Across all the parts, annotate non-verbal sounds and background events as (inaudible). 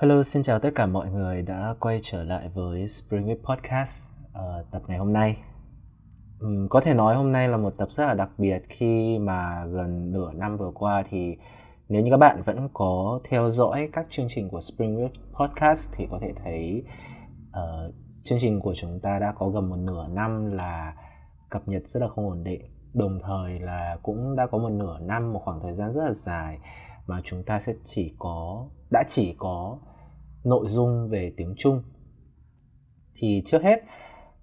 Hello, xin chào tất cả mọi người đã quay trở lại với Spring Week Podcast uh, tập ngày hôm nay. Um, có thể nói hôm nay là một tập rất là đặc biệt khi mà gần nửa năm vừa qua thì nếu như các bạn vẫn có theo dõi các chương trình của Spring Week Podcast thì có thể thấy uh, chương trình của chúng ta đã có gần một nửa năm là cập nhật rất là không ổn định. Đồng thời là cũng đã có một nửa năm, một khoảng thời gian rất là dài mà chúng ta sẽ chỉ có đã chỉ có nội dung về tiếng Trung. Thì trước hết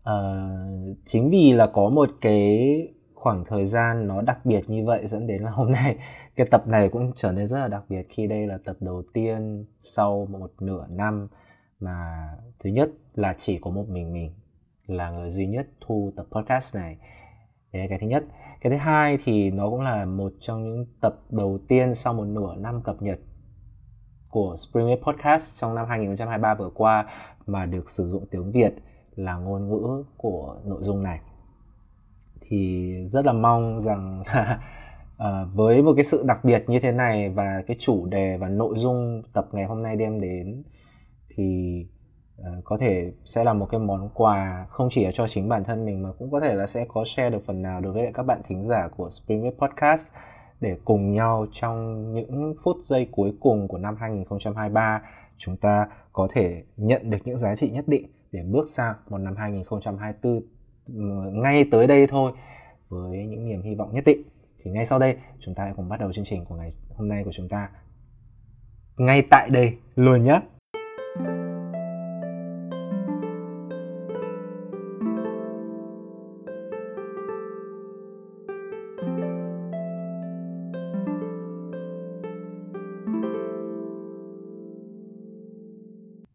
uh, chính vì là có một cái khoảng thời gian nó đặc biệt như vậy dẫn đến là hôm nay (laughs) cái tập này cũng trở nên rất là đặc biệt khi đây là tập đầu tiên sau một nửa năm mà thứ nhất là chỉ có một mình mình là người duy nhất thu tập podcast này đấy là cái thứ nhất. Cái thứ hai thì nó cũng là một trong những tập đầu tiên sau một nửa năm cập nhật của Spring Web Podcast trong năm 2023 vừa qua mà được sử dụng tiếng Việt là ngôn ngữ của nội dung này. Thì rất là mong rằng (laughs) à, à, với một cái sự đặc biệt như thế này và cái chủ đề và nội dung tập ngày hôm nay đem đến thì uh, có thể sẽ là một cái món quà không chỉ là cho chính bản thân mình mà cũng có thể là sẽ có share được phần nào đối với các bạn thính giả của Spring Web Podcast để cùng nhau trong những phút giây cuối cùng của năm 2023 chúng ta có thể nhận được những giá trị nhất định để bước sang một năm 2024 ừ, ngay tới đây thôi với những niềm hy vọng nhất định. Thì ngay sau đây chúng ta hãy cùng bắt đầu chương trình của ngày hôm nay của chúng ta ngay tại đây luôn nhé.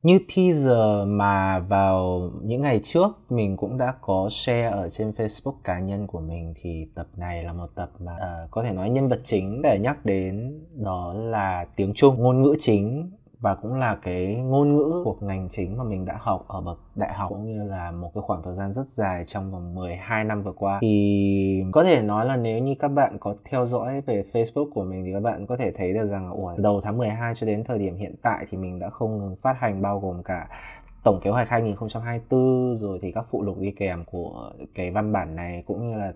Như teaser mà vào những ngày trước mình cũng đã có share ở trên Facebook cá nhân của mình. Thì tập này là một tập mà uh, có thể nói nhân vật chính để nhắc đến đó là tiếng Trung ngôn ngữ chính và cũng là cái ngôn ngữ của ngành chính mà mình đã học ở bậc đại học cũng như là một cái khoảng thời gian rất dài trong vòng 12 năm vừa qua. Thì có thể nói là nếu như các bạn có theo dõi về Facebook của mình thì các bạn có thể thấy được rằng là ủa, đầu tháng 12 cho đến thời điểm hiện tại thì mình đã không ngừng phát hành bao gồm cả tổng kế hoạch 2024 rồi thì các phụ lục đi kèm của cái văn bản này cũng như là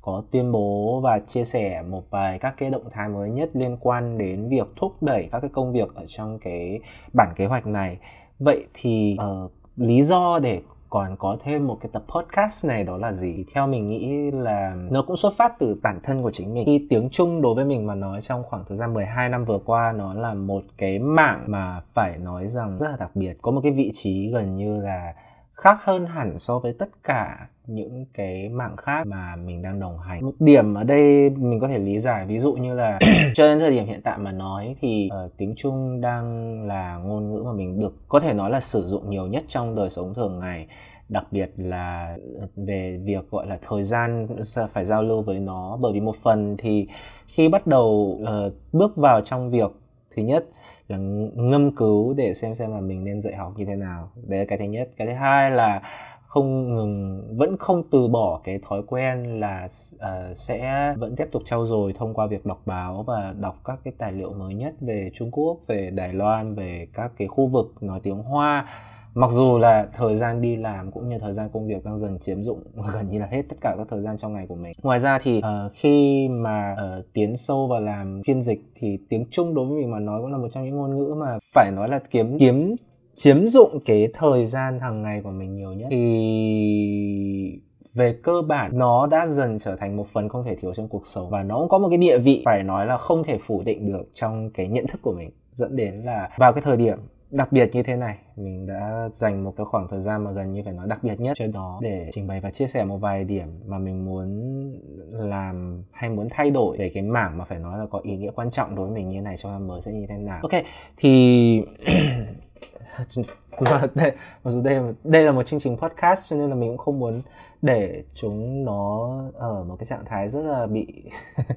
có tuyên bố và chia sẻ một vài các cái động thái mới nhất liên quan đến việc thúc đẩy các cái công việc ở trong cái bản kế hoạch này. Vậy thì uh, lý do để còn có thêm một cái tập podcast này đó là gì? Theo mình nghĩ là nó cũng xuất phát từ bản thân của chính mình. Khi tiếng Trung đối với mình mà nói trong khoảng thời gian 12 năm vừa qua nó là một cái mạng mà phải nói rằng rất là đặc biệt. Có một cái vị trí gần như là khác hơn hẳn so với tất cả những cái mạng khác mà mình đang đồng hành. Một điểm ở đây mình có thể lý giải ví dụ như là (clears throat) cho đến thời điểm hiện tại mà nói thì uh, tiếng trung đang là ngôn ngữ mà mình được có thể nói là sử dụng nhiều nhất trong đời sống thường ngày đặc biệt là về việc gọi là thời gian phải giao lưu với nó. Bởi vì một phần thì khi bắt đầu uh, bước vào trong việc thứ nhất là ngâm cứu để xem xem là mình nên dạy học như thế nào. Đấy là cái thứ nhất. Cái thứ hai là không ngừng vẫn không từ bỏ cái thói quen là uh, sẽ vẫn tiếp tục trau dồi thông qua việc đọc báo và đọc các cái tài liệu mới nhất về Trung Quốc, về Đài Loan, về các cái khu vực nói tiếng Hoa mặc dù là thời gian đi làm cũng như thời gian công việc đang dần chiếm dụng (laughs) gần như là hết tất cả các thời gian trong ngày của mình. Ngoài ra thì uh, khi mà uh, tiến sâu vào làm phiên dịch thì tiếng trung đối với mình mà nói cũng là một trong những ngôn ngữ mà phải nói là kiếm kiếm chiếm dụng cái thời gian hàng ngày của mình nhiều nhất. Thì về cơ bản nó đã dần trở thành một phần không thể thiếu trong cuộc sống và nó cũng có một cái địa vị phải nói là không thể phủ định được trong cái nhận thức của mình dẫn đến là vào cái thời điểm đặc biệt như thế này, mình đã dành một cái khoảng thời gian mà gần như phải nói đặc biệt nhất cho đó để trình bày và chia sẻ một vài điểm mà mình muốn làm hay muốn thay đổi về cái mảng mà phải nói là có ý nghĩa quan trọng đối với mình như thế này trong năm mới sẽ như thế nào. Ok, thì (clears throat) đây, mặc dù đây đây là một chương trình podcast cho nên là mình cũng không muốn để chúng nó ở một cái trạng thái rất là bị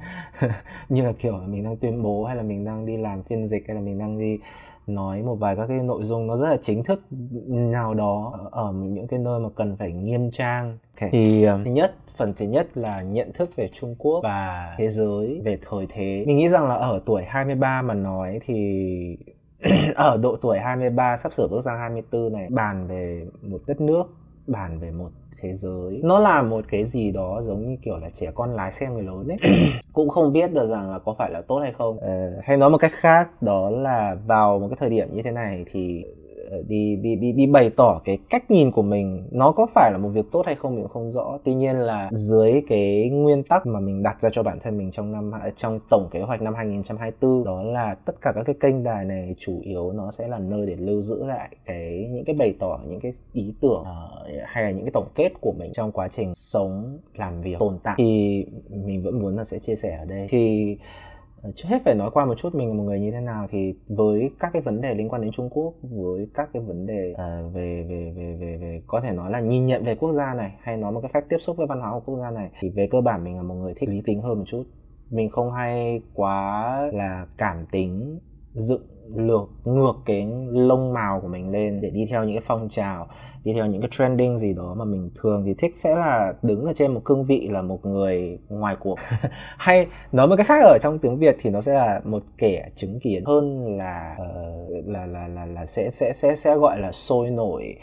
(laughs) như là kiểu mình đang tuyên bố hay là mình đang đi làm phiên dịch hay là mình đang đi nói một vài các cái nội dung nó rất là chính thức nào đó ở những cái nơi mà cần phải nghiêm trang okay. thì uh, thứ nhất phần thứ nhất là nhận thức về Trung Quốc và thế giới về thời thế mình nghĩ rằng là ở tuổi 23 mà nói thì (clears throat) ở độ tuổi 23 sắp sửa bước sang 24 này bàn về một đất nước bàn về một thế giới. Nó là một cái gì đó giống như kiểu là trẻ con lái xe người lớn ấy. (clears throat) Cũng không biết được rằng là có phải là tốt hay không. Ờ, hay nói một cách khác đó là vào một cái thời điểm như thế này thì Ờ, đi đi đi đi bày tỏ cái cách nhìn của mình nó có phải là một việc tốt hay không mình cũng không rõ. Tuy nhiên là dưới cái nguyên tắc mà mình đặt ra cho bản thân mình trong năm à, trong tổng kế hoạch năm 2024 đó là tất cả các cái kênh đài này chủ yếu nó sẽ là nơi để lưu giữ lại cái những cái bày tỏ những cái ý tưởng uh, hay là những cái tổng kết của mình trong quá trình sống làm việc tồn tại. Thì mình vẫn muốn là sẽ chia sẻ ở đây. Thì Ờ, trước hết phải nói qua một chút mình là một người như thế nào thì với các cái vấn đề liên quan đến Trung Quốc với các cái vấn đề uh, về, về về về về có thể nói là nhìn nhận về quốc gia này hay nói một cái cách tiếp xúc với văn hóa của quốc gia này thì về cơ bản mình là một người thích lý tính hơn một chút. Mình không hay quá là cảm tính dựng lược ngược cái lông màu của mình lên để đi theo những cái phong trào đi theo những cái trending gì đó mà mình thường thì thích sẽ là đứng ở trên một cương vị là một người ngoài cuộc. (laughs) Hay nói một cái khác ở trong tiếng việt thì nó sẽ là một kẻ chứng kiến hơn là uh, là là là là sẽ sẽ sẽ sẽ gọi là sôi nổi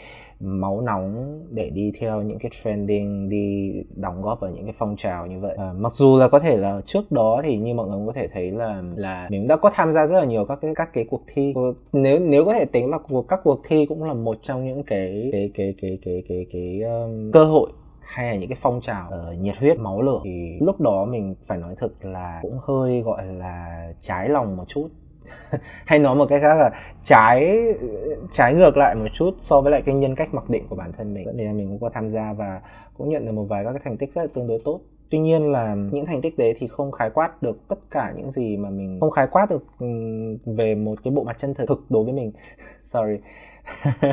máu nóng để đi theo những cái trending đi đóng góp vào những cái phong trào như vậy. À, mặc dù là có thể là trước đó thì như mọi người cũng có thể thấy là là mình đã có tham gia rất là nhiều các cái các cái cuộc thi. Ờ, nếu nếu có thể tính là các cuộc thi cũng là một trong những cái cái cái cái cái cái cái, cái um, cơ hội hay là những cái phong trào uh, nhiệt huyết máu lửa thì lúc đó mình phải nói thực là cũng hơi gọi là trái lòng một chút. (laughs) hay nói một cách khác là trái trái ngược lại một chút so với lại cái nhân cách mặc định của bản thân mình. Nên là mình cũng có tham gia và cũng nhận được một vài các cái thành tích rất là tương đối tốt. Tuy nhiên là những thành tích đấy thì không khái quát được tất cả những gì mà mình, không khái quát được về một cái bộ mặt chân thực thực đối với mình. (laughs) Sorry. (laughs)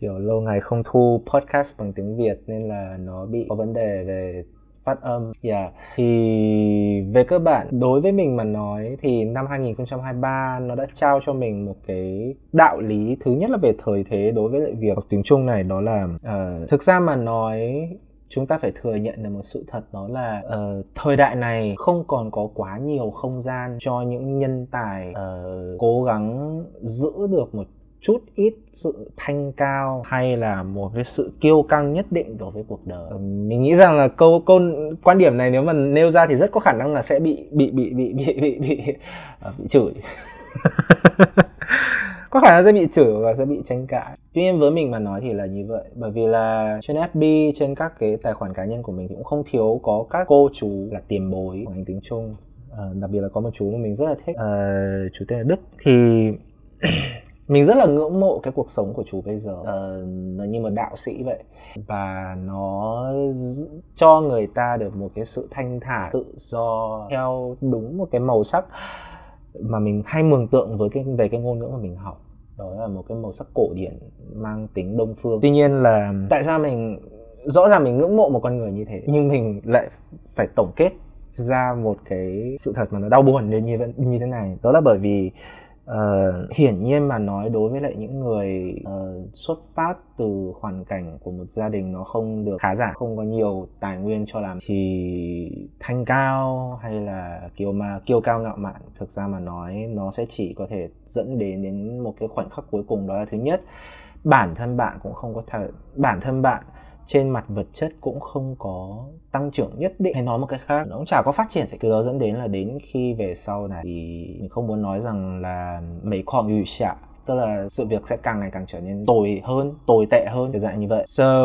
Kiểu lâu ngày không thu podcast bằng tiếng Việt nên là nó bị có vấn đề về phát âm. Yeah. Thì về cơ bản đối với mình mà nói thì năm 2023 nó đã trao cho mình một cái đạo lý thứ nhất là về thời thế đối với lại việc học tiếng Trung này đó là uh, thực ra mà nói chúng ta phải thừa nhận được một sự thật đó là uh, thời đại này không còn có quá nhiều không gian cho những nhân tài uh, cố gắng giữ được một chút ít sự thanh cao hay là một cái sự kiêu căng nhất định đối với cuộc đời? Ờ, mình nghĩ rằng là câu câu quan điểm này nếu mà nêu ra thì rất có khả năng là sẽ bị bị bị bị bị bị bị, ờ, bị, chửi. (laughs) Có khả năng sẽ bị chửi và sẽ bị tranh cãi. Tuy nhiên với mình mà nói thì là như vậy. Bởi vì là trên fb trên các cái tài khoản cá nhân của mình thì cũng không thiếu có các cô chú là tiền bối của anh tiếng trung à, ờ, đặc biệt là có một chú mà mình rất là thích. À, chú tên là đức. Thì (clears throat) mình rất là ngưỡng mộ cái cuộc sống của chú bây giờ. Uh, nó như một đạo sĩ vậy. Và nó cho người ta được một cái sự thanh thản tự do theo đúng một cái màu sắc mà mình hay mường tượng với cái về cái ngôn ngữ mà mình học. Đó là một cái màu sắc cổ điển mang tính đông phương. Tuy nhiên là tại sao mình rõ ràng mình ngưỡng mộ một con người như thế nhưng mình lại phải tổng kết ra một cái sự thật mà nó đau buồn đến như như thế này. Đó là bởi vì Uh, hiển nhiên mà nói đối với lại những người uh, xuất phát từ hoàn cảnh của một gia đình nó không được khá giả không có nhiều tài nguyên cho làm thì thanh cao hay là kiêu ma kiêu cao ngạo mạn thực ra mà nói nó sẽ chỉ có thể dẫn đến đến một cái khoảnh khắc cuối cùng đó là thứ nhất bản thân bạn cũng không có thể bản thân bạn trên mặt vật chất cũng không có tăng trưởng nhất định. Hay nói một cách khác nó cũng chả có phát triển từ đó dẫn đến là đến khi về sau này thì mình không muốn nói rằng là mấy khoảng ủy xạ tức là sự việc sẽ càng ngày càng trở nên tồi hơn tồi tệ hơn kiểu dạng như vậy. So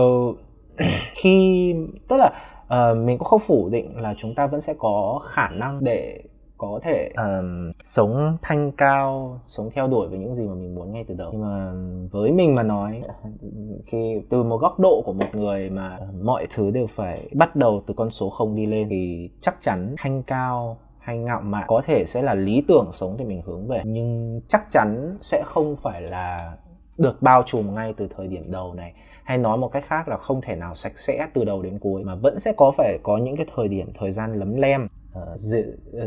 (clears throat) khi tức là uh, mình cũng không phủ định là chúng ta vẫn sẽ có khả năng để có thể um, sống thanh cao sống theo đuổi với những gì mà mình muốn ngay từ đầu. Nhưng mà với mình mà nói (laughs) khi từ một góc độ của một người mà ờ, mọi thứ đều phải bắt đầu từ con số không đi lên thì chắc chắn thanh cao hay ngạo mạn có thể sẽ là lý tưởng sống thì mình hướng về. Nhưng chắc chắn sẽ không phải là được bao trùm ngay từ thời điểm đầu này hay nói một cách khác là không thể nào sạch sẽ từ đầu đến cuối mà vẫn sẽ có phải có những cái thời điểm thời gian lấm lem uh,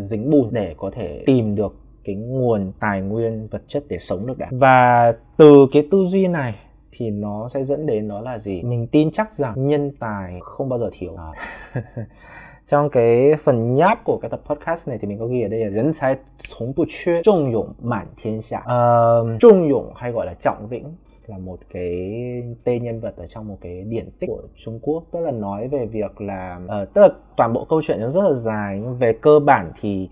dính bùn để có thể tìm được cái nguồn tài nguyên vật chất để sống được đã. Và từ cái tư duy này thì nó sẽ dẫn đến đó là gì? Mình tin chắc rằng nhân tài không bao giờ thiếu. À. (laughs) trong cái phần nháp của cái tập podcast này thì mình có ghi ở đây là rấn thái sống bù chưa trọng dụng mạn thiên hạ uh, trọng dụng hay gọi là trọng vĩnh là một cái tên nhân vật ở trong một cái điển tích của Trung Quốc. Tức là nói về việc là uh, tức là toàn bộ câu chuyện nó rất là dài nhưng về cơ bản thì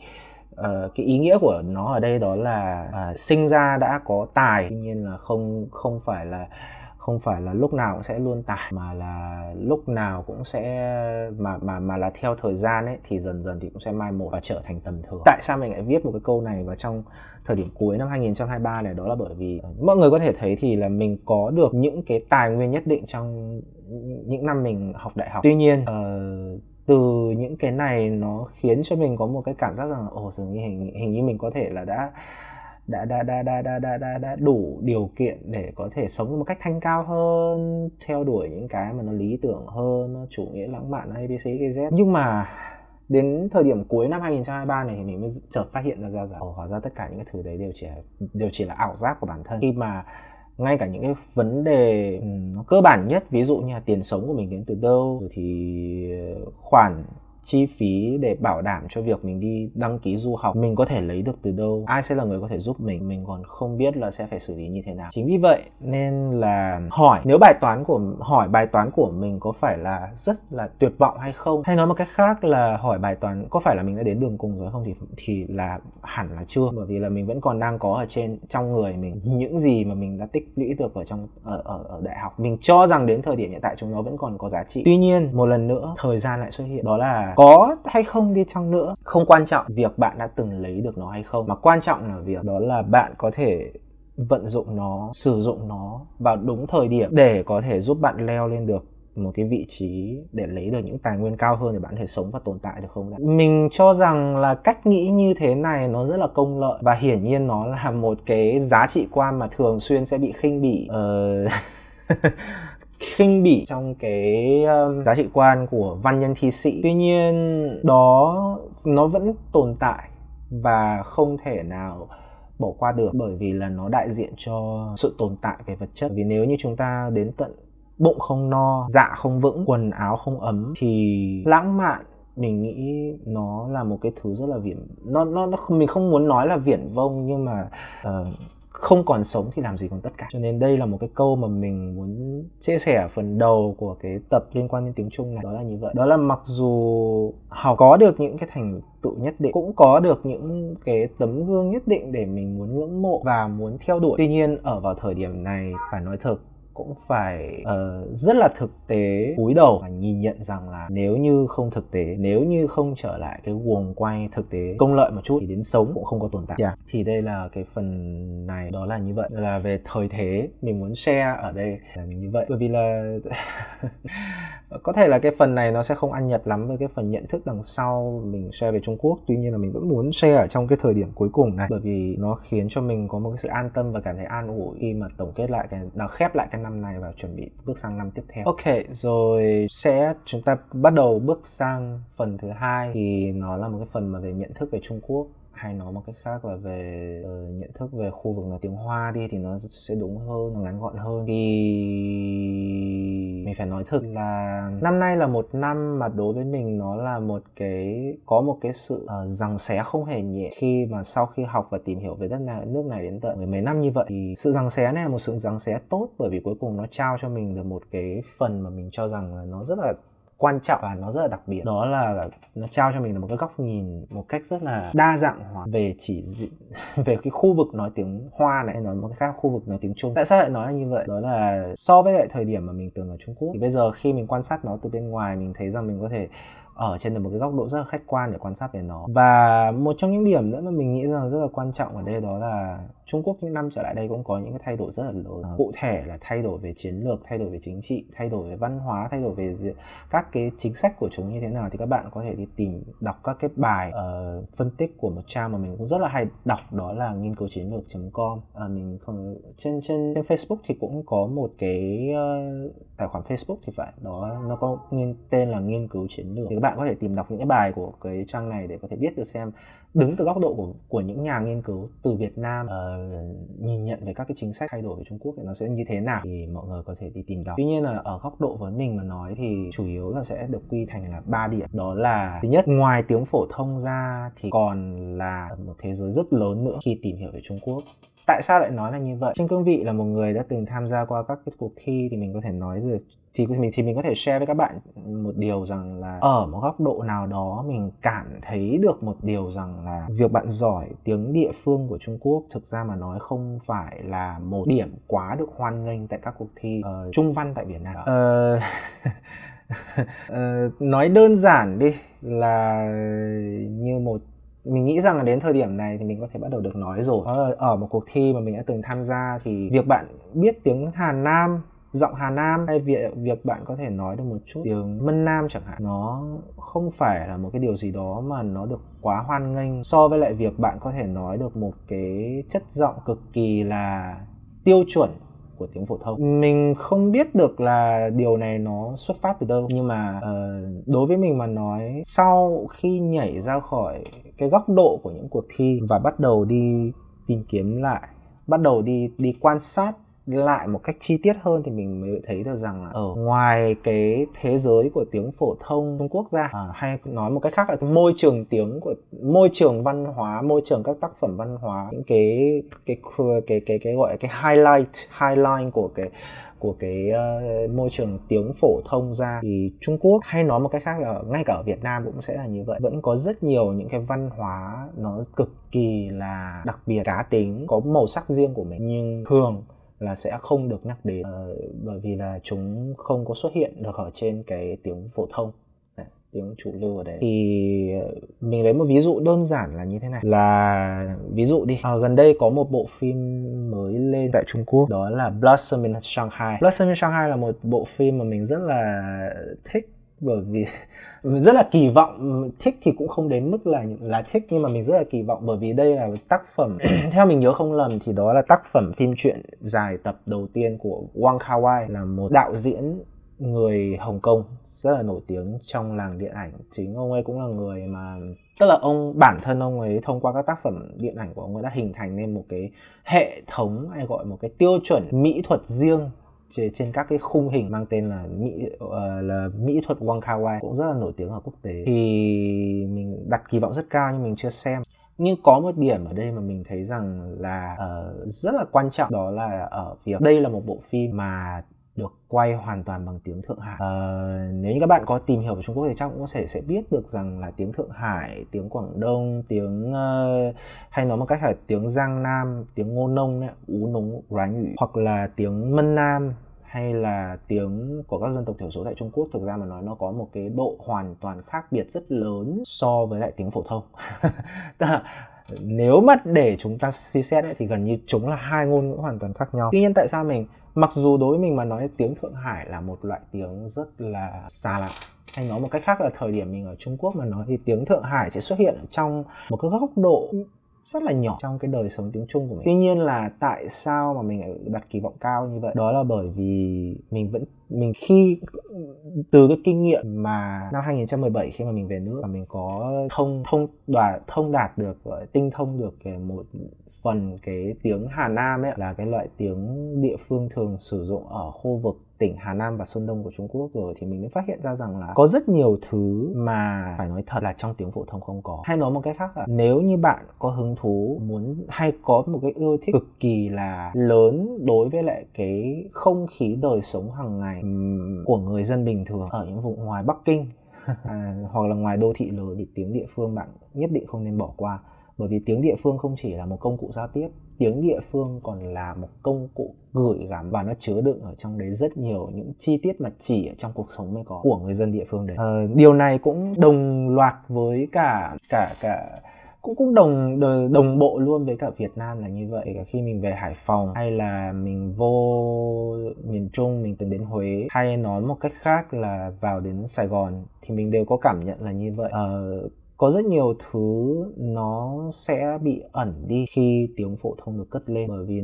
Uh, cái ý nghĩa của nó ở đây đó là uh, sinh ra đã có tài. Tuy nhiên là không không phải là không phải là lúc nào cũng sẽ luôn tài mà là lúc nào cũng sẽ mà mà mà là theo thời gian ấy thì dần dần thì cũng sẽ mai một và trở thành tầm thường. Tại sao mình lại viết một cái câu này vào trong thời điểm cuối năm 2023 này đó là bởi vì ờ, mọi người có thể thấy thì là mình có được những cái tài nguyên nhất định trong những năm mình học đại học. Tuy nhiên uh, từ những cái này nó khiến cho mình có một cái cảm giác rằng ồ dường như hình hình như mình có thể là đã đã đã đã đã đã đã đã, đã đủ điều kiện để có thể sống một cách thanh cao hơn theo đuổi những cái mà nó lý tưởng hơn nó chủ nghĩa lãng mạn abc z. Nhưng mà đến thời điểm cuối năm 2023 này thì mình mới chợt phát hiện ra ra rằng hóa ra tất cả những cái thứ đấy đều chỉ là, đều chỉ là ảo giác của bản thân. Khi mà ngay cả những cái vấn đề nó cơ bản nhất ví dụ như là tiền sống của mình đến từ đâu rồi thì ờ, khoản chi phí để bảo đảm cho việc mình đi đăng ký du học mình có thể lấy được từ đâu ai sẽ là người có thể giúp mình mình còn không biết là sẽ phải xử lý như thế nào. Chính vì vậy nên là hỏi nếu bài toán của hỏi bài toán của mình có phải là rất là tuyệt vọng hay không hay nói một cách khác là hỏi bài toán có phải là mình đã đến đường cùng rồi không thì thì là hẳn là chưa. Bởi vì là mình vẫn còn đang có ở trên trong người mình những gì mà mình đã tích lũy được ở trong ở ở, ở đại học. Mình cho rằng đến thời điểm hiện tại chúng nó vẫn còn có giá trị. Tuy nhiên một lần nữa thời gian lại xuất hiện. Đó là có hay không đi chăng nữa? Không quan trọng việc bạn đã từng lấy được nó hay không, mà quan trọng là việc đó là bạn có thể vận dụng nó, sử dụng nó vào đúng thời điểm để có thể giúp bạn leo lên được một cái vị trí để lấy được những tài nguyên cao hơn để bạn có thể sống và tồn tại được không mình cho rằng là cách nghĩ như thế này nó rất là công lợi và hiển nhiên nó là một cái giá trị quan mà thường xuyên sẽ bị khinh bỉ. Ờ... (laughs) khinh bỉ trong cái um, giá trị quan của văn nhân thi sĩ. Tuy nhiên đó nó vẫn tồn tại và không thể nào bỏ qua được bởi vì là nó đại diện cho sự tồn tại về vật chất. Vì nếu như chúng ta đến tận bụng không no dạ không vững quần áo không ấm thì lãng mạn mình nghĩ nó là một cái thứ rất là viển nó nó, nó mình không muốn nói là viển vông nhưng mà uh, không còn sống thì làm gì còn tất cả. Cho nên đây là một cái câu mà mình muốn chia sẻ ở phần đầu của cái tập liên quan đến tiếng trung này. Đó là như vậy. Đó là mặc dù học có được những cái thành tựu nhất định, cũng có được những cái tấm gương nhất định để mình muốn ngưỡng mộ và muốn theo đuổi. Tuy nhiên, ở vào thời điểm này, phải nói thật cũng phải uh, rất là thực tế cúi đầu và nhìn nhận rằng là nếu như không thực tế nếu như không trở lại cái guồng quay thực tế công lợi một chút thì đến sống cũng không có tồn tại. Yeah. thì đây là cái phần này đó là như vậy. Là về thời thế mình muốn share ở đây là như vậy. Bởi vì là (laughs) có thể là cái phần này nó sẽ không ăn nhập lắm với cái phần nhận thức đằng sau mình share về Trung Quốc. Tuy nhiên là mình vẫn muốn share ở trong cái thời điểm cuối cùng này. Bởi vì nó khiến cho mình có một cái sự an tâm và cảm thấy an ủi khi mà tổng kết lại cái nào khép lại cái năm này và chuẩn bị bước sang năm tiếp theo. Ok, rồi sẽ chúng ta bắt đầu bước sang phần thứ hai thì nó là một cái phần mà về nhận thức về Trung Quốc hay nói một cách khác là về uh, nhận thức về khu vực là tiếng hoa đi thì nó sẽ đúng hơn ngắn gọn hơn. Thì mình phải nói thực là năm nay là một năm mà đối với mình nó là một cái có một cái sự uh, rằng xé không hề nhẹ khi mà sau khi học và tìm hiểu về đất này nước này đến tận mười mấy năm như vậy. Thì sự rằng xé này là một sự rằng xé tốt bởi vì cuối cùng nó trao cho mình được một cái phần mà mình cho rằng là nó rất là quan trọng và nó rất là đặc biệt. Đó là nó trao cho mình là một cái góc nhìn một cách rất là đa dạng hóa về chỉ dị, (laughs) về cái khu vực nói tiếng hoa này nói một cái khác khu vực nói tiếng trung. Tại sao lại nói là như vậy? Đó là so với lại thời điểm mà mình từng ở trung quốc thì bây giờ khi mình quan sát nó từ bên ngoài mình thấy rằng mình có thể ở trên được một cái góc độ rất là khách quan để quan sát về nó. Và một trong những điểm nữa mà mình nghĩ rằng rất là quan trọng ở đây đó là Trung Quốc những năm trở lại đây cũng có những cái thay đổi rất là lớn. Ờ, cụ thể là thay đổi về chiến lược thay đổi về chính trị thay đổi về văn hóa thay đổi về các cái chính sách của chúng như thế nào thì các bạn có thể đi tìm đọc các cái bài uh, phân tích của một trang mà mình cũng rất là hay đọc đó là nghiên cứu chiến lược.com uh, ờ, mình không trên trên trên Facebook thì cũng có một cái uh, tài khoản Facebook thì phải đó nó có tên là nghiên cứu chiến lược. thì các bạn có thể tìm đọc những cái bài của cái trang này để có thể biết được xem đứng từ góc độ của của những nhà nghiên cứu từ Việt Nam uh, nhìn nhận về các cái chính sách thay đổi của Trung Quốc thì nó sẽ như thế nào thì mọi người có thể đi tìm đọc. Tuy nhiên là ở góc độ với mình mà nói thì chủ yếu là sẽ được quy thành là ba điểm. Đó là thứ nhất ngoài tiếng phổ thông ra thì còn là một thế giới rất lớn nữa khi tìm hiểu về Trung Quốc tại sao lại nói là như vậy trên cương vị là một người đã từng tham gia qua các cái cuộc thi thì mình có thể nói được thì mình thì mình có thể share với các bạn một điều rằng là ở một góc độ nào đó mình cảm thấy được một điều rằng là việc bạn giỏi tiếng địa phương của Trung Quốc thực ra mà nói không phải là một điểm quá được hoan nghênh tại các cuộc thi uh, trung văn tại Việt Nam. Uh, (laughs) uh, nói đơn giản đi là như một mình nghĩ rằng là đến thời điểm này thì mình có thể bắt đầu được nói rồi. Ở, ở một cuộc thi mà mình đã từng tham gia thì việc bạn biết tiếng Hàn Nam giọng Hà Nam hay việc việc bạn có thể nói được một chút? Tiếng Mân Nam chẳng hạn. Nó không phải là một cái điều gì đó mà nó được quá hoan nghênh. So với lại việc bạn có thể nói được một cái chất giọng cực kỳ là tiêu chuẩn của tiếng phổ thông. Mình không biết được là điều này nó xuất phát từ đâu. Nhưng mà uh, đối với mình mà nói sau khi nhảy ra khỏi cái góc độ của những cuộc thi và bắt đầu đi tìm kiếm lại bắt đầu đi đi quan sát lại một cách chi tiết hơn thì mình mới thấy được rằng là ở ngoài cái thế giới của tiếng phổ thông Trung Quốc ra à, hay nói một cách khác là cái môi trường tiếng của môi trường văn hóa môi trường các tác phẩm văn hóa những cái cái cái cái cái, cái gọi là cái highlight highlight của cái của cái uh, môi trường tiếng phổ thông ra thì Trung Quốc hay nói một cách khác là ngay cả ở Việt Nam cũng sẽ là như vậy. Vẫn có rất nhiều những cái văn hóa nó cực kỳ là đặc biệt cá tính có màu sắc riêng của mình. Nhưng thường là sẽ không được nhắc đến uh, bởi vì là chúng không có xuất hiện được ở trên cái tiếng phổ thông. Tiếng chủ lưu ở đấy. Thì ờ, mình lấy một ví dụ đơn giản là như thế này. Là ví dụ đi. À, gần đây có một bộ phim mới lên tại Trung Quốc đó là Blossom in Shanghai. Blossom in Shanghai là một bộ phim mà mình rất là thích bởi vì (laughs) rất là kỳ vọng. Thích thì cũng không đến mức là là thích nhưng mà mình rất là kỳ vọng bởi vì đây là tác phẩm (clears throat) theo mình nhớ không lầm thì đó là tác phẩm phim truyện dài tập đầu tiên của Wang Kar-wai là một đạo diễn người Hồng Kông rất là nổi tiếng trong làng điện ảnh. Chính ông ấy cũng là người mà tức là ông bản thân ông ấy thông qua các tác phẩm điện ảnh của ông ấy đã hình thành nên một cái hệ thống hay gọi một cái tiêu chuẩn mỹ thuật riêng trên các cái khung hình mang tên là mỹ uh, là mỹ thuật Wong Kar Wai cũng rất là nổi tiếng ở quốc tế thì mình đặt kỳ vọng rất cao nhưng mình chưa xem nhưng có một điểm ở đây mà mình thấy rằng là uh, rất là quan trọng đó là ở việc đây là một bộ phim mà được quay hoàn toàn bằng tiếng Thượng Hải. À, nếu như các bạn có tìm hiểu về Trung Quốc thì chắc cũng có thể sẽ biết được rằng là tiếng Thượng Hải, tiếng Quảng Đông, tiếng uh, hay nói một cách là tiếng Giang Nam, tiếng Ngô Nông, ấy, Ú Núng, Rán Ngữ hoặc là tiếng Mân Nam hay là tiếng của các dân tộc thiểu số tại Trung Quốc thực ra mà nói nó có một cái độ hoàn toàn khác biệt rất lớn so với lại tiếng phổ thông. (laughs) Tức là nếu mà để chúng ta suy xét ấy, thì gần như chúng là hai ngôn ngữ hoàn toàn khác nhau. Tuy nhiên tại sao mình mặc dù đối với mình mà nói tiếng Thượng Hải là một loại tiếng rất là xa lạ hay nói một cách khác là thời điểm mình ở Trung Quốc mà nói thì tiếng Thượng Hải sẽ xuất hiện ở trong một cái góc độ rất là nhỏ trong cái đời sống tiếng Trung của mình. Tuy nhiên là tại sao mà mình đặt kỳ vọng cao như vậy? Đó là bởi vì mình vẫn, mình khi, từ cái kinh nghiệm mà năm 2017 khi mà mình về nước và mình có thông thông đoạt, thông đạt được tinh thông được cái một phần cái tiếng Hà Nam ấy, là cái loại tiếng địa phương thường sử dụng ở khu vực tỉnh Hà Nam và Sơn Đông của Trung Quốc rồi thì mình mới phát hiện ra rằng là có rất nhiều thứ mà phải nói thật là trong tiếng phổ thông không có. Hay nói một cách khác là nếu như bạn có hứng thú muốn hay có một cái yêu thích cực kỳ là lớn đối với lại cái không khí đời sống hàng ngày của người dân bình thường ở những vùng ngoài Bắc Kinh (laughs) à, hoặc là ngoài đô thị lớn thì tiếng địa phương bạn nhất định không nên bỏ qua bởi vì tiếng địa phương không chỉ là một công cụ giao tiếp tiếng địa phương còn là một công cụ gửi gắm và nó chứa đựng ở trong đấy rất nhiều những chi tiết mà chỉ ở trong cuộc sống mới có của người dân địa phương đấy. À, điều này cũng đồng loạt với cả cả cả cũng cũng đồng đồng bộ luôn với cả Việt Nam là như vậy. Cả khi mình về Hải Phòng hay là mình vô miền Trung mình từng đến Huế hay nói một cách khác là vào đến Sài Gòn thì mình đều có cảm nhận là như vậy. Uh, có rất nhiều thứ nó sẽ bị ẩn đi khi tiếng phổ thông được cất lên. Bởi vì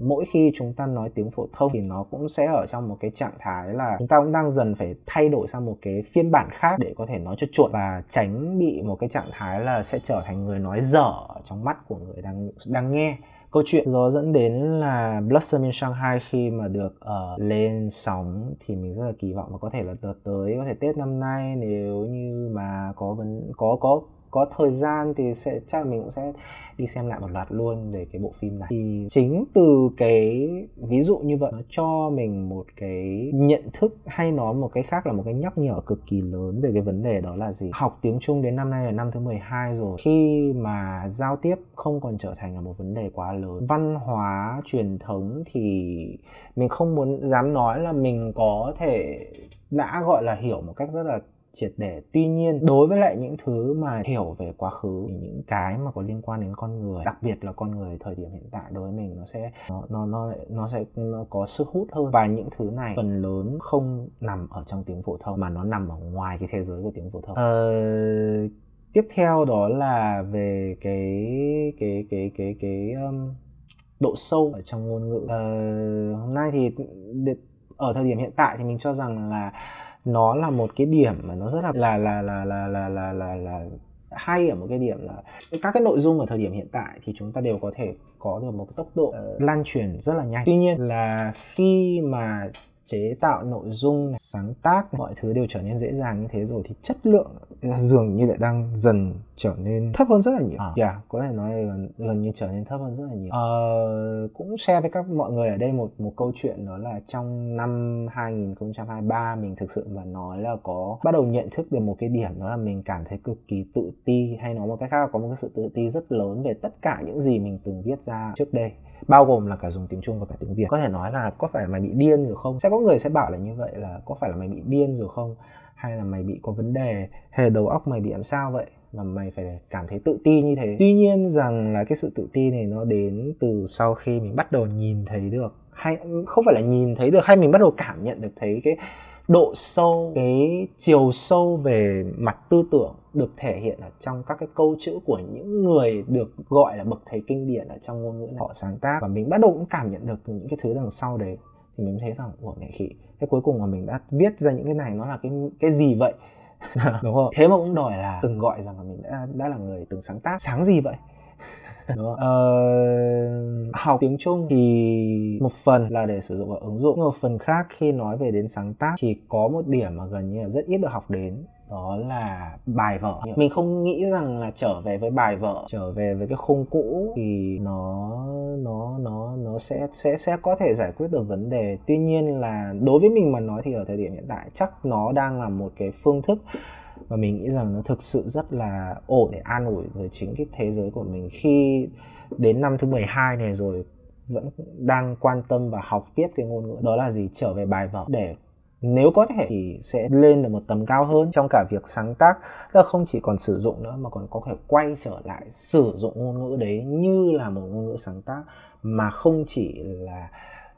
mỗi khi chúng ta nói tiếng phổ thông thì nó cũng sẽ ở trong một cái trạng thái là chúng ta cũng đang dần phải thay đổi sang một cái phiên bản khác để có thể nói cho chuột và tránh bị một cái trạng thái là sẽ trở thành người nói dở trong mắt của người đang đang nghe câu chuyện đó dẫn đến là Blossom in Shanghai khi mà được uh, lên sóng thì mình rất là kỳ vọng và có thể là đợt tới có thể Tết năm nay nếu như mà có vấn có có có thời gian thì sẽ, chắc mình cũng sẽ đi xem lại một loạt luôn về cái bộ phim này. Thì chính từ cái, ví dụ như vậy, nó cho mình một cái nhận thức hay nói một cái khác là một cái nhắc nhở cực kỳ lớn về cái vấn đề đó là gì? Học tiếng Trung đến năm nay là năm thứ 12 rồi. Khi mà giao tiếp không còn trở thành là một vấn đề quá lớn. Văn hóa, truyền thống thì mình không muốn dám nói là mình có thể đã gọi là hiểu một cách rất là triệt để. Tuy nhiên đối với lại những thứ mà hiểu về quá khứ những cái mà có liên quan đến con người đặc biệt là con người thời điểm hiện tại đối với mình nó sẽ nó nó nó nó sẽ nó có sức hút hơn. Và những thứ này phần lớn không nằm ở trong tiếng phổ thông mà nó nằm ở ngoài cái thế giới của tiếng phổ thông. Ờ, tiếp theo đó là về cái cái cái cái cái um, độ sâu ở trong ngôn ngữ. Ờ, hôm nay thì ở thời điểm hiện tại thì mình cho rằng là nó là một cái điểm mà nó rất là là là là là là là là, là hay ở một cái điểm là các cái nội dung ở thời điểm hiện tại thì chúng ta đều có thể có được một cái tốc độ uh, lan truyền rất là nhanh. Tuy nhiên là khi mà chế tạo nội dung sáng tác mọi thứ đều trở nên dễ dàng như thế rồi thì chất lượng dường như lại đang dần trở nên thấp hơn rất là nhiều. À, yeah, có thể nói gần, gần như trở nên thấp hơn rất là nhiều. Uh, cũng share với các mọi người ở đây một một câu chuyện đó là trong năm 2023 mình thực sự mà nói là có bắt đầu nhận thức được một cái điểm đó là mình cảm thấy cực kỳ tự ti hay nói một cách khác có một cái sự tự ti rất lớn về tất cả những gì mình từng viết ra trước đây bao gồm là cả dùng tiếng Trung và cả tiếng Việt. Có thể nói là có phải là mày bị điên rồi không? Sẽ có người sẽ bảo là như vậy là có phải là mày bị điên rồi không? Hay là mày bị có vấn đề hay là đầu óc mày bị làm sao vậy? Mà mày phải cảm thấy tự ti như thế. Tuy nhiên rằng là cái sự tự ti này nó đến từ sau khi mình bắt đầu nhìn thấy được, hay không phải là nhìn thấy được, hay mình bắt đầu cảm nhận được thấy cái độ sâu, cái chiều sâu về mặt tư tưởng được thể hiện ở trong các cái câu chữ của những người được gọi là bậc thầy kinh điển ở trong ngôn ngữ này. Họ sáng tác và mình bắt đầu cũng cảm nhận được những cái thứ đằng sau đấy. Thì mình thấy rằng của mẹ khỉ thế cuối cùng mà mình đã viết ra những cái này nó là cái cái gì vậy? (laughs) Đúng không? Thế mà cũng đòi là từng gọi rằng là mình đã đã là người từng sáng tác. Sáng gì vậy? (laughs) Đúng không? Uh, học tiếng Trung thì một phần là để sử dụng vào ứng dụng. Nhưng một phần khác khi nói về đến sáng tác thì có một điểm mà gần như là rất ít được học đến đó là bài vở. Mình không nghĩ rằng là trở về với bài vở, trở về với cái khung cũ thì nó nó nó nó sẽ sẽ sẽ có thể giải quyết được vấn đề. Tuy nhiên là đối với mình mà nói thì ở thời điểm hiện tại chắc nó đang là một cái phương thức và mình nghĩ rằng nó thực sự rất là ổn để an ủi với chính cái thế giới của mình. Khi đến năm thứ 12 này rồi, vẫn đang quan tâm và học tiếp cái ngôn ngữ. Đó là gì? Trở về bài vở. Để nếu có thể thì sẽ lên được một tầm cao hơn. Trong cả việc sáng tác là không chỉ còn sử dụng nữa, mà còn có thể quay trở lại sử dụng ngôn ngữ đấy như là một ngôn ngữ sáng tác, mà không chỉ là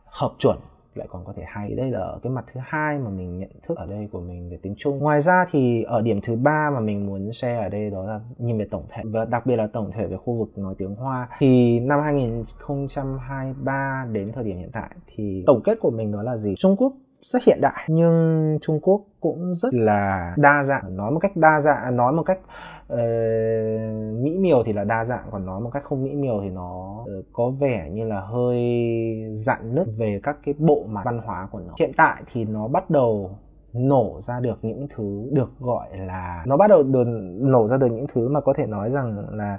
hợp chuẩn, lại còn có thể hay. Đây là cái mặt thứ hai mà mình nhận thức ở đây của mình về tiếng Trung. Ngoài ra thì ở điểm thứ ba mà mình muốn share ở đây đó là nhìn về tổng thể, và đặc biệt là tổng thể về khu vực nói tiếng Hoa. Thì năm 2023 đến thời điểm hiện tại thì tổng kết của mình đó là gì? Trung Quốc rất hiện đại. Nhưng Trung Quốc cũng rất là đa dạng. Nói một cách đa dạng à, nói một cách uh, mỹ miều thì là đa dạng còn nói một cách không mỹ miều thì nó uh, có vẻ như là hơi dạn nứt về các cái bộ mặt văn hóa của nó. Hiện tại thì nó bắt đầu nổ ra được những thứ được gọi là nó bắt đầu đồn, nổ ra được những thứ mà có thể nói rằng là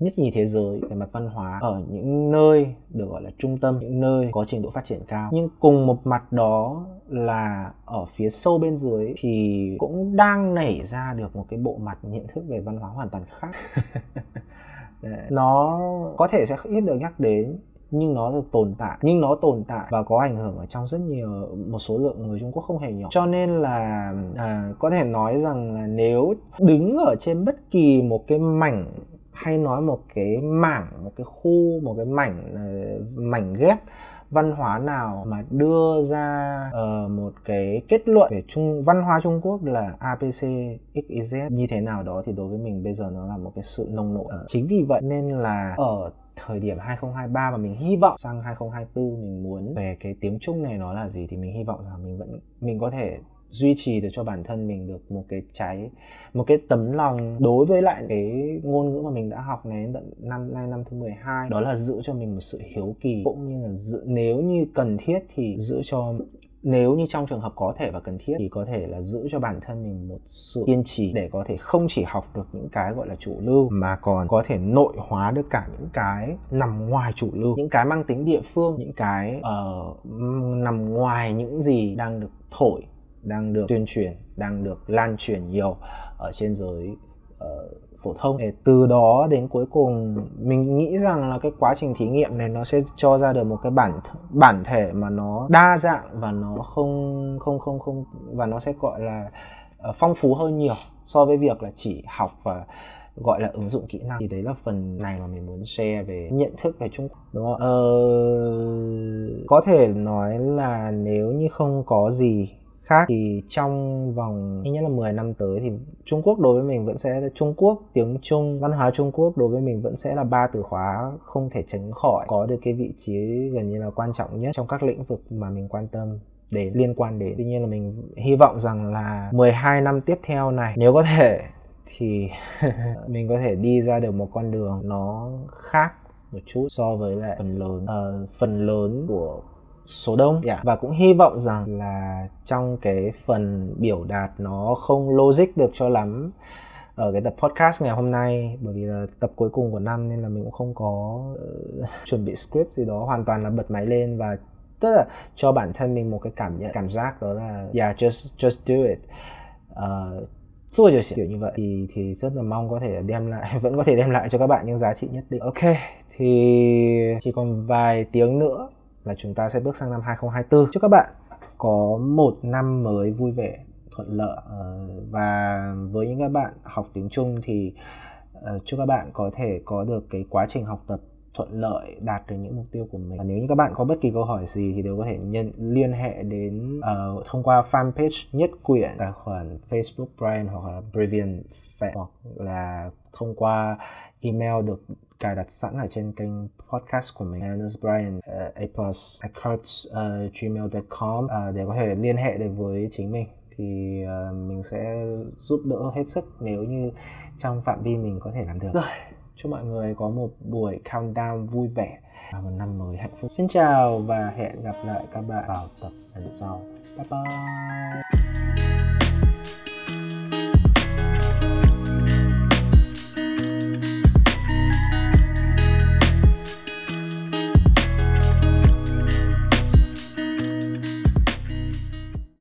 nhất nhì thế giới về mặt văn hóa ở những nơi được gọi là trung tâm những nơi có trình độ phát triển cao. Nhưng cùng một mặt đó là ở phía sâu bên dưới thì cũng đang nảy ra được một cái bộ mặt nhận thức về văn hóa hoàn toàn khác. (laughs) Nó có thể sẽ ít được nhắc đến nhưng nó được tồn tại. Nhưng nó tồn tại và có ảnh hưởng ở trong rất nhiều một số lượng người Trung Quốc không hề nhỏ. Cho nên là à, có thể nói rằng là nếu đứng ở trên bất kỳ một cái mảnh hay nói một cái mảng một cái khu một cái mảnh ờ, mảnh ghép văn hóa nào mà đưa ra uh, một cái kết luận về trung văn hóa Trung Quốc là APC XYZ như thế nào đó thì đối với mình bây giờ nó là một cái sự nông nổi. Uh, chính vì vậy nên là ở thời điểm 2023 và mình hy vọng sang 2024 mình muốn về cái tiếng Trung này nó là gì thì mình hy vọng rằng mình vẫn mình có thể duy trì được cho bản thân mình được một cái trái một cái tấm lòng đối với lại cái ngôn ngữ mà mình đã học này tận năm nay năm thứ 12 đó là giữ cho mình một sự hiếu kỳ cũng như là giữ nếu như cần thiết thì giữ cho nếu như trong trường hợp có thể và cần thiết thì có thể là giữ cho bản thân mình một sự kiên trì để có thể không chỉ học được những cái gọi là chủ lưu mà còn có thể nội hóa được cả những cái nằm ngoài chủ lưu những cái mang tính địa phương những cái uh, nằm ngoài những gì đang được thổi đang được tuyên truyền đang được lan truyền nhiều ở trên giới uh, phổ thông để từ đó đến cuối cùng mình nghĩ rằng là cái quá trình thí nghiệm này nó sẽ cho ra được một cái bản bản thể mà nó đa dạng và nó không không không không và nó sẽ gọi là uh, phong phú hơn nhiều so với việc là chỉ học và gọi là ứng dụng kỹ năng thì đấy là phần này mà mình muốn share về nhận thức về Trung Quốc đúng không? Ờ, có thể nói là nếu như không có gì khác. Thì trong vòng ít nhất là 10 năm tới thì Trung Quốc đối với mình vẫn sẽ Trung Quốc tiếng Trung văn hóa Trung Quốc đối với mình vẫn sẽ là ba từ khóa không thể tránh khỏi có được cái vị trí gần như là quan trọng nhất trong các lĩnh vực mà mình quan tâm để liên quan đến. Tuy nhiên là mình hy vọng rằng là 12 năm tiếp theo này nếu có thể (laughs) thì (laughs) mình có thể đi ra được một con đường nó khác một chút so với lại phần lớn. Uh, phần lớn của số đông yeah. Dạ. và cũng hy vọng rằng là trong cái phần biểu đạt nó không logic được cho lắm ở cái tập podcast ngày hôm nay bởi vì là tập cuối cùng của năm nên là mình cũng không có uh, (laughs) chuẩn bị script gì đó hoàn toàn là bật máy lên và tức là cho bản thân mình một cái cảm nhận cảm giác đó là yeah just just do it uh, xua rồi kiểu như vậy thì thì rất là mong có thể đem lại (laughs) vẫn có thể đem lại cho các bạn những giá trị nhất định ok thì chỉ còn vài tiếng nữa là chúng ta sẽ bước sang năm 2024. Chúc các bạn có một năm mới vui vẻ, thuận lợi ờ, và với những các bạn học tiếng Trung thì ờ, chúc các bạn có thể có được cái quá trình học tập thuận lợi đạt được những mục tiêu của mình và nếu như các bạn có bất kỳ câu hỏi gì thì đều có thể nhân liên hệ đến uh, thông qua fanpage nhất quyển tài khoản Facebook Brian hoặc là Brivian hoặc là thông qua email được cài đặt sẵn ở trên kênh podcast của mình. Anders Brian uh, a plus uh, gmail.com uh, à, để có thể liên hệ được với chính mình thì uh, mình sẽ giúp đỡ hết sức nếu như trong phạm vi mình có thể làm được. Rồi chúc mọi người có một buổi countdown vui vẻ và một năm mới hạnh phúc. Xin chào và hẹn gặp lại các bạn vào tập lần sau. Bye bye.